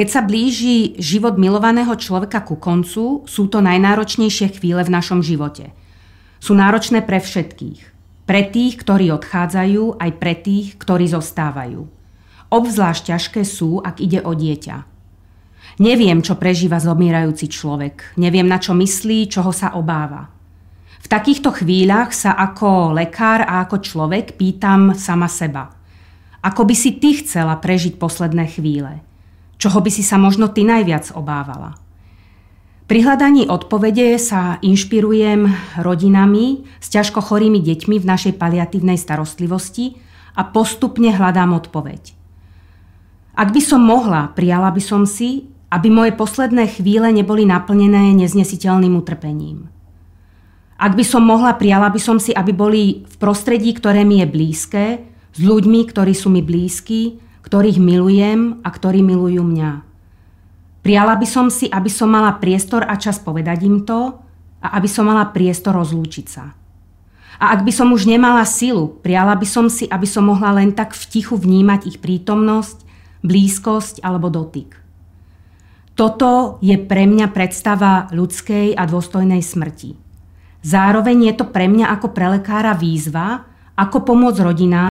Keď sa blíži život milovaného človeka ku koncu, sú to najnáročnejšie chvíle v našom živote. Sú náročné pre všetkých. Pre tých, ktorí odchádzajú, aj pre tých, ktorí zostávajú. Obzvlášť ťažké sú, ak ide o dieťa. Neviem, čo prežíva zomierajúci človek. Neviem, na čo myslí, čoho sa obáva. V takýchto chvíľach sa ako lekár a ako človek pýtam sama seba. Ako by si ty chcela prežiť posledné chvíle? Čoho by si sa možno ty najviac obávala? Pri hľadaní odpovede sa inšpirujem rodinami s ťažko chorými deťmi v našej paliatívnej starostlivosti a postupne hľadám odpoveď. Ak by som mohla, prijala by som si, aby moje posledné chvíle neboli naplnené neznesiteľným utrpením. Ak by som mohla, prijala by som si, aby boli v prostredí, ktoré mi je blízke, s ľuďmi, ktorí sú mi blízki, ktorých milujem a ktorí milujú mňa. Prijala by som si, aby som mala priestor a čas povedať im to a aby som mala priestor rozlúčiť sa. A ak by som už nemala silu, prijala by som si, aby som mohla len tak v tichu vnímať ich prítomnosť, blízkosť alebo dotyk. Toto je pre mňa predstava ľudskej a dôstojnej smrti. Zároveň je to pre mňa ako pre lekára výzva, ako pomôcť rodinám,